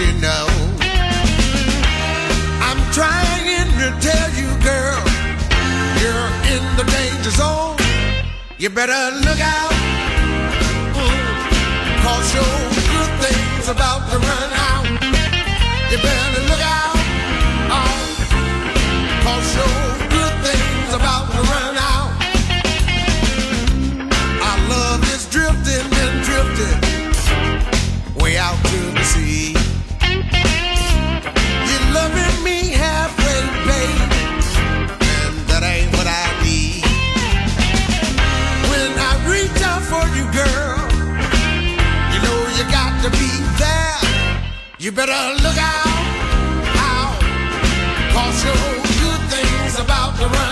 you know. I'm trying to tell you, girl, you're in the danger zone. You better look out, cause your good things about to run out. You better You better look out, out, cause your good things about to run.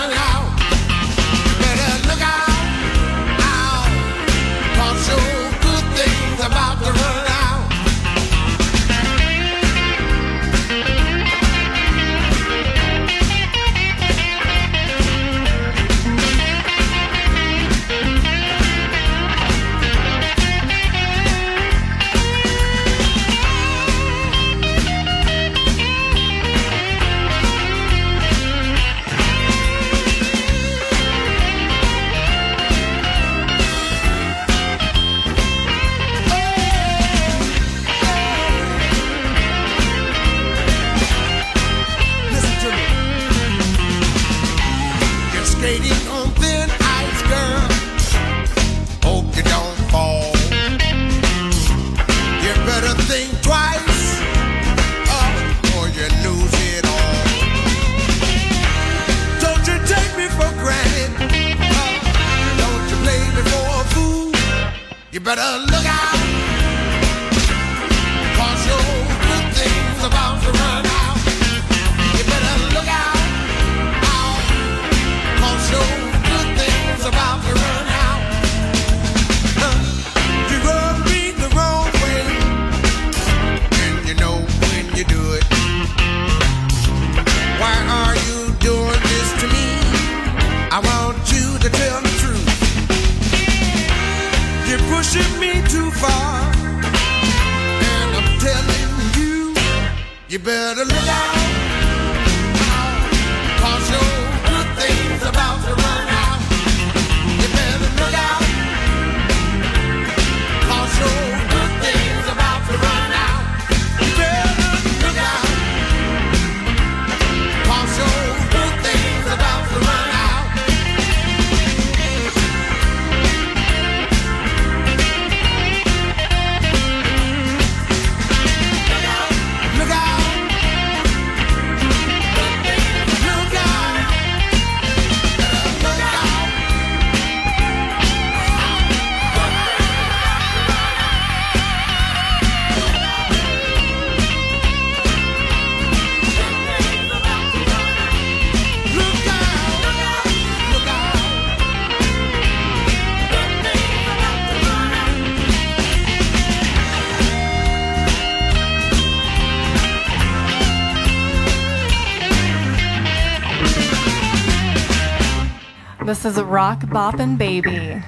to the Rock Boppin' Baby.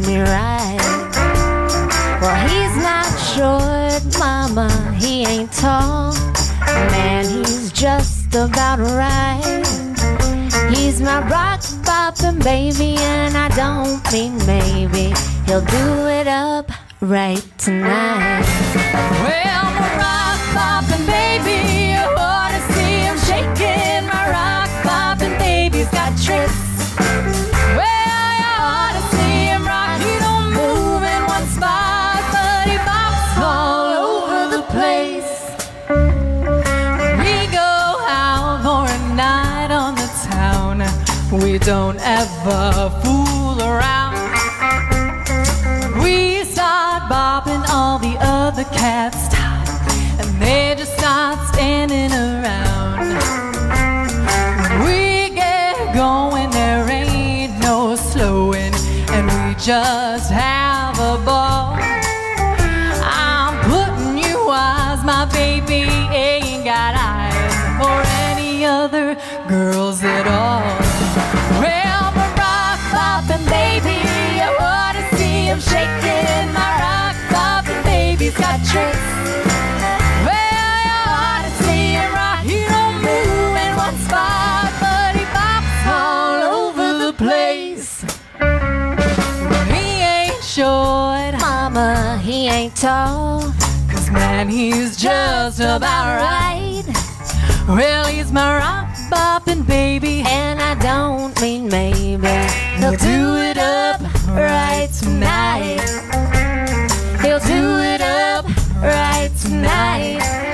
me right. Well, he's not short, mama, he ain't tall. Man, he's just about right. He's my rock boppin' baby, and I don't mean maybe. He'll do it up right tonight. Well, rock boppin' baby. never fool around. We start bopping all the other cats' stop, and they just start standing around. When we get going, there ain't no slowing, and we just tall. Cause man, he's just about right. Well, he's my rock bopping baby, and I don't mean maybe. He'll do it up right tonight. He'll do it up right tonight.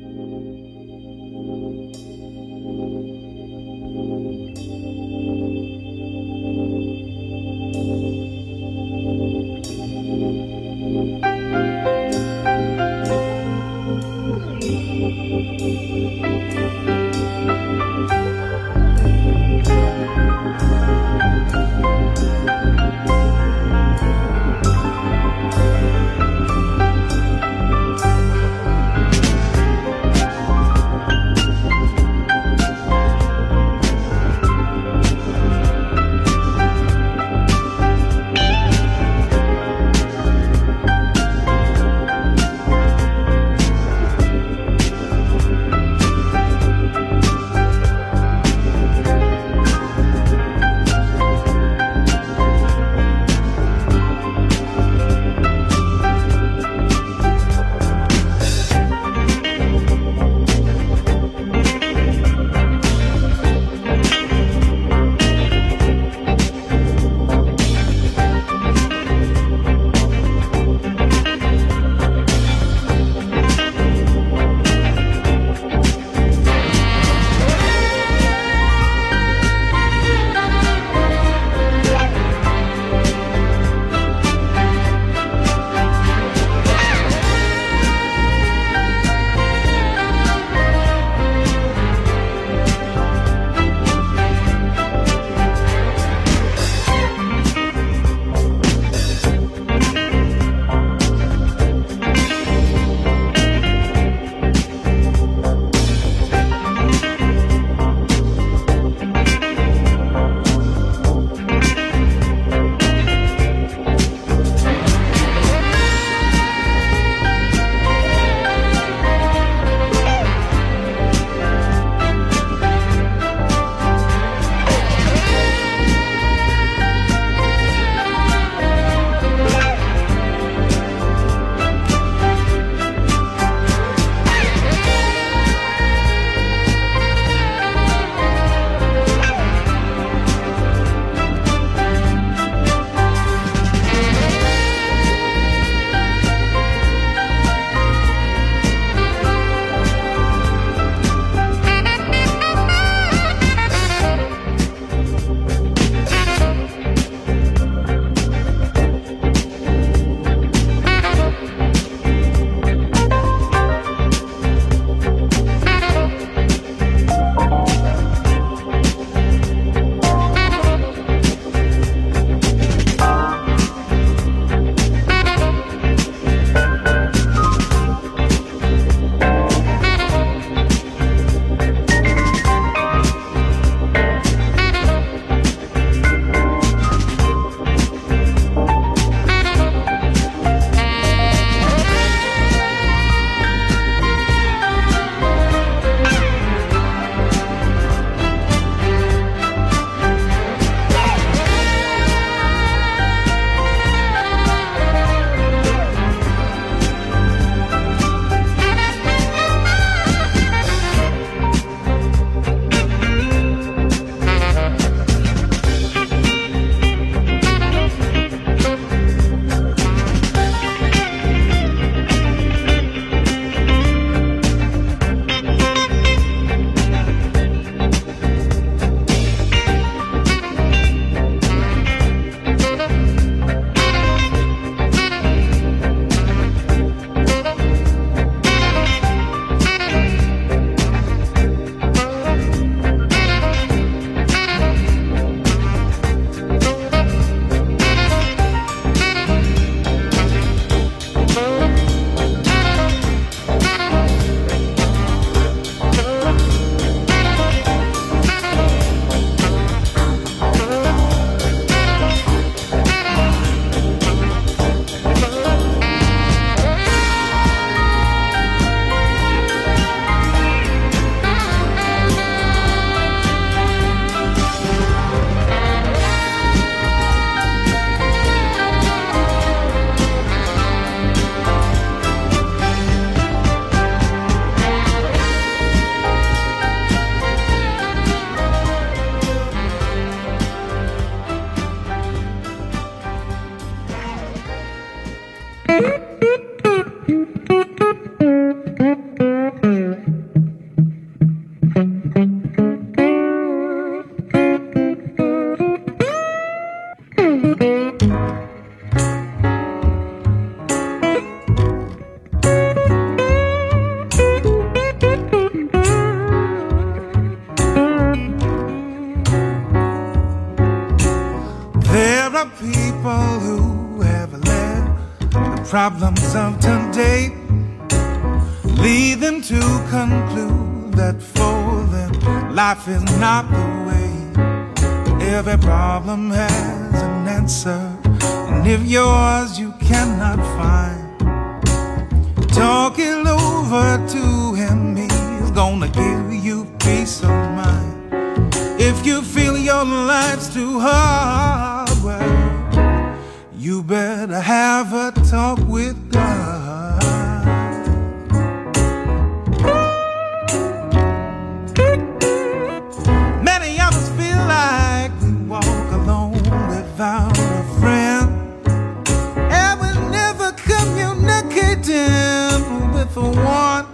The one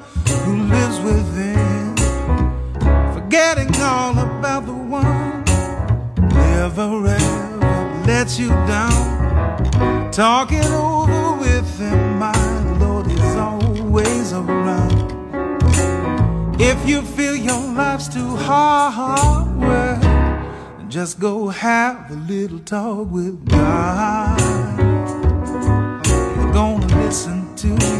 who lives within, forgetting all about the one never ever let you down. Talk it over with him, my Lord is always around. If you feel your life's too hard, well, just go have a little talk with God. He's gonna listen to you.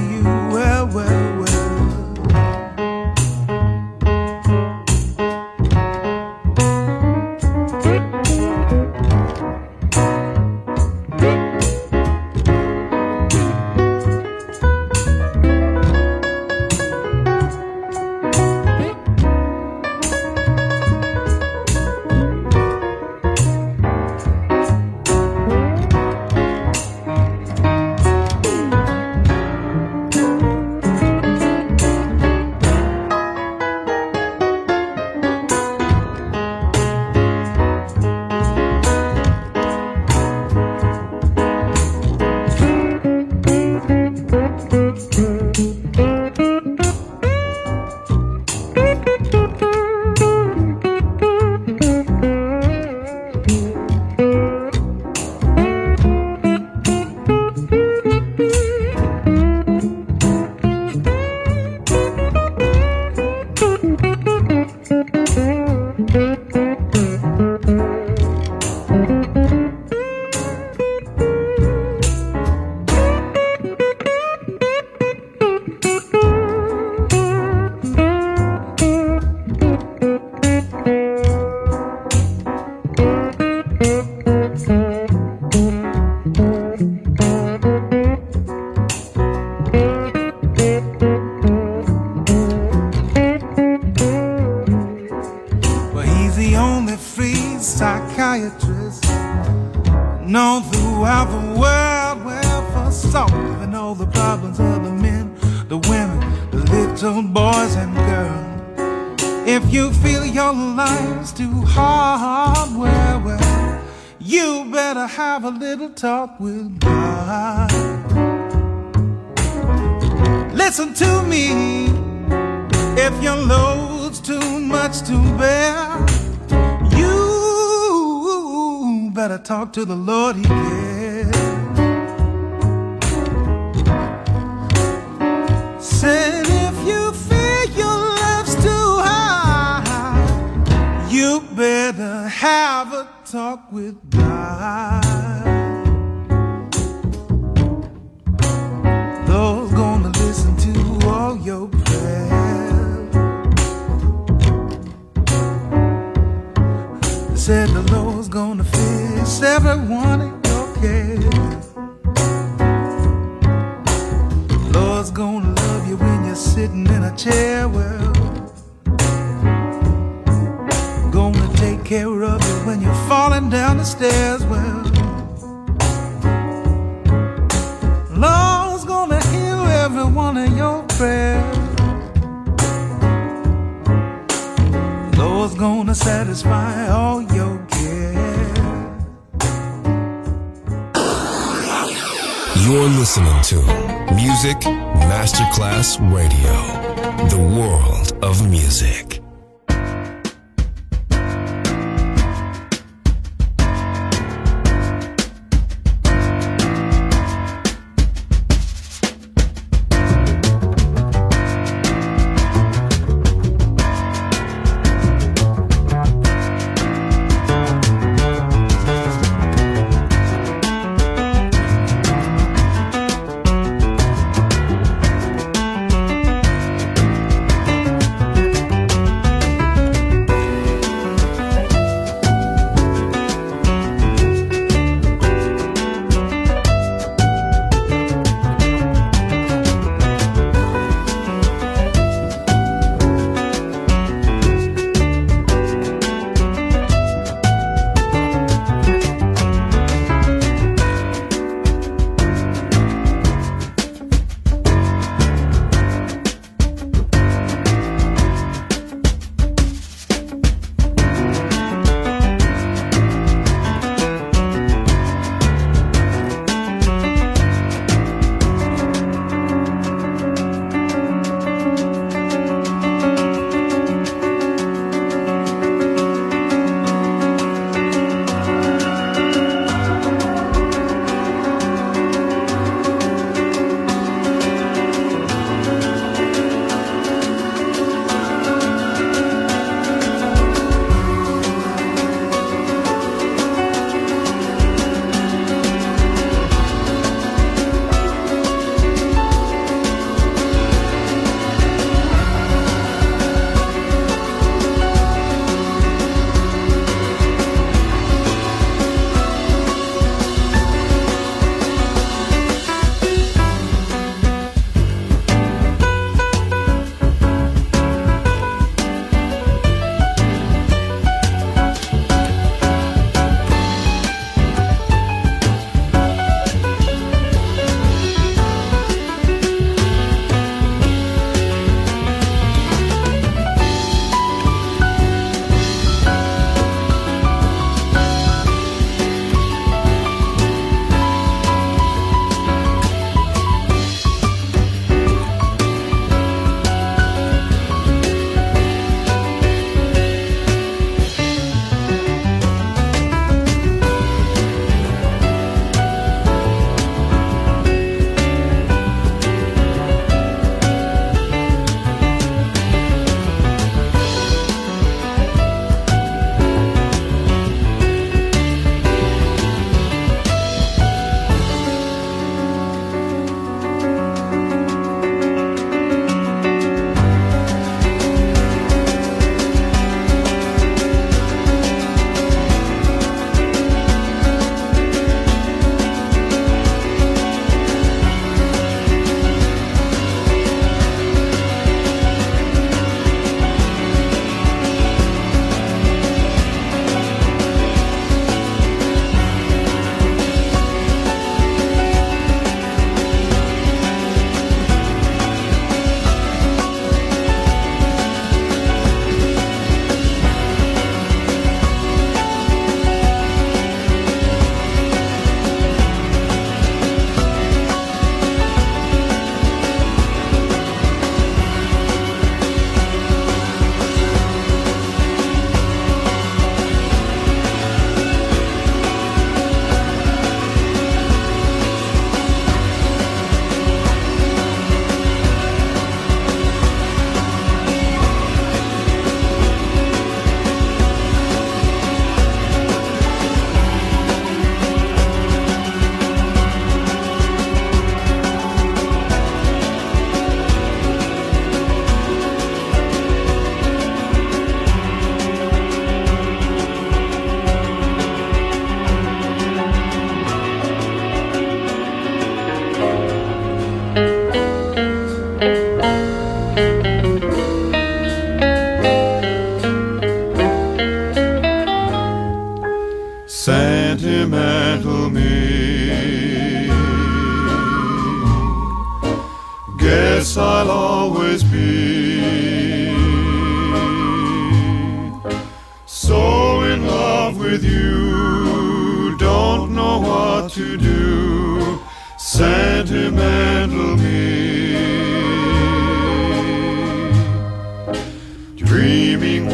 to the Lord he gave. gonna satisfy all your. You're listening to Music Masterclass Radio, the world of music.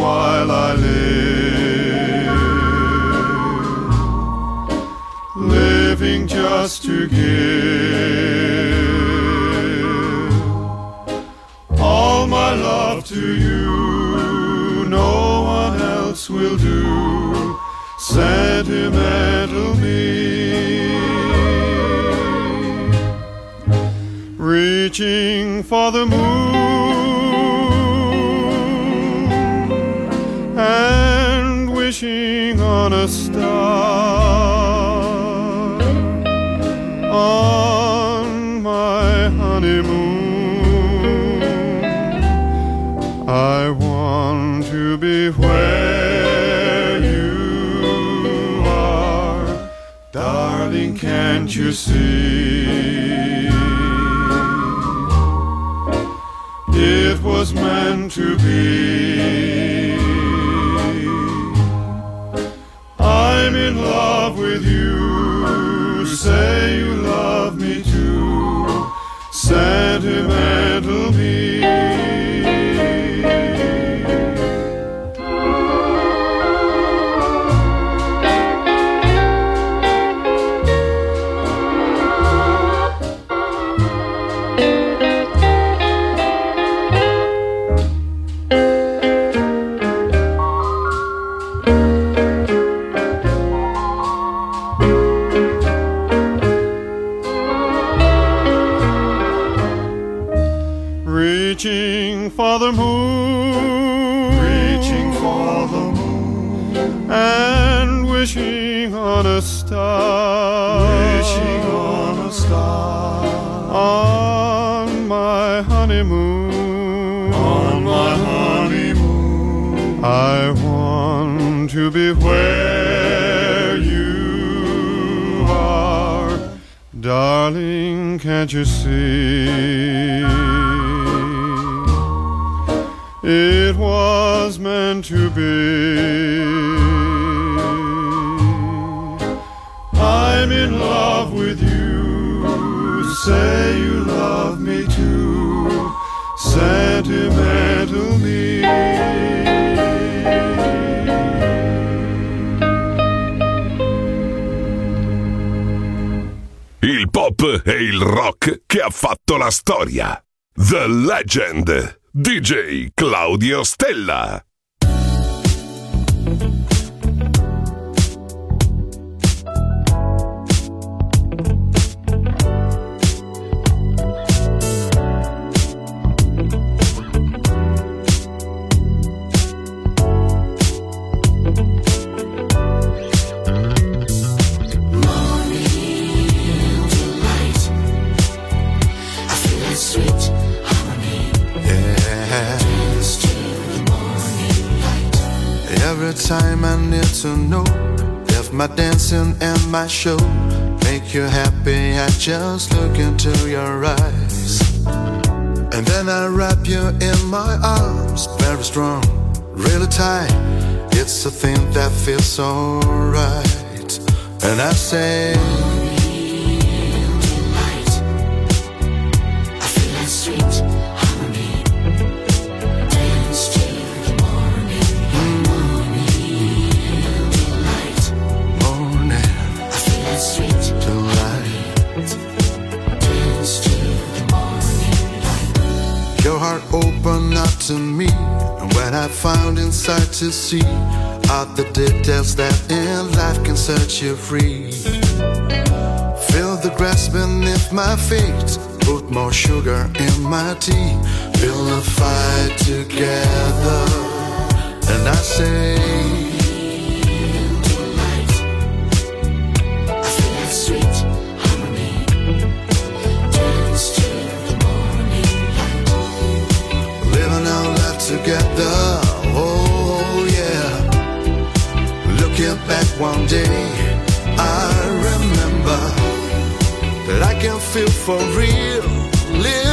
While I live, living just to give all my love to you. No one else will do. Sentimental me. Reaching for the moon Can't you see? It was meant to be. On a star. Wishing on a star. On my honeymoon. On my honeymoon. I want to be where you are. Darling, can't you see? It was meant to be. Love with you. Say you love me too. Sentimental me. Il pop e il rock che ha fatto la storia. The Legend. DJ Claudio Stella. Need to know if my dancing and my show make you happy, I just look into your eyes. And then I wrap you in my arms, very strong, really tight. It's a thing that feels so right. And I say, to me, and when I found inside to see are the details that in life can set you free. Feel the grass beneath my feet, put more sugar in my tea, build a fire together, and I say. Together, oh yeah. Looking back one day, I remember that I can feel for real, live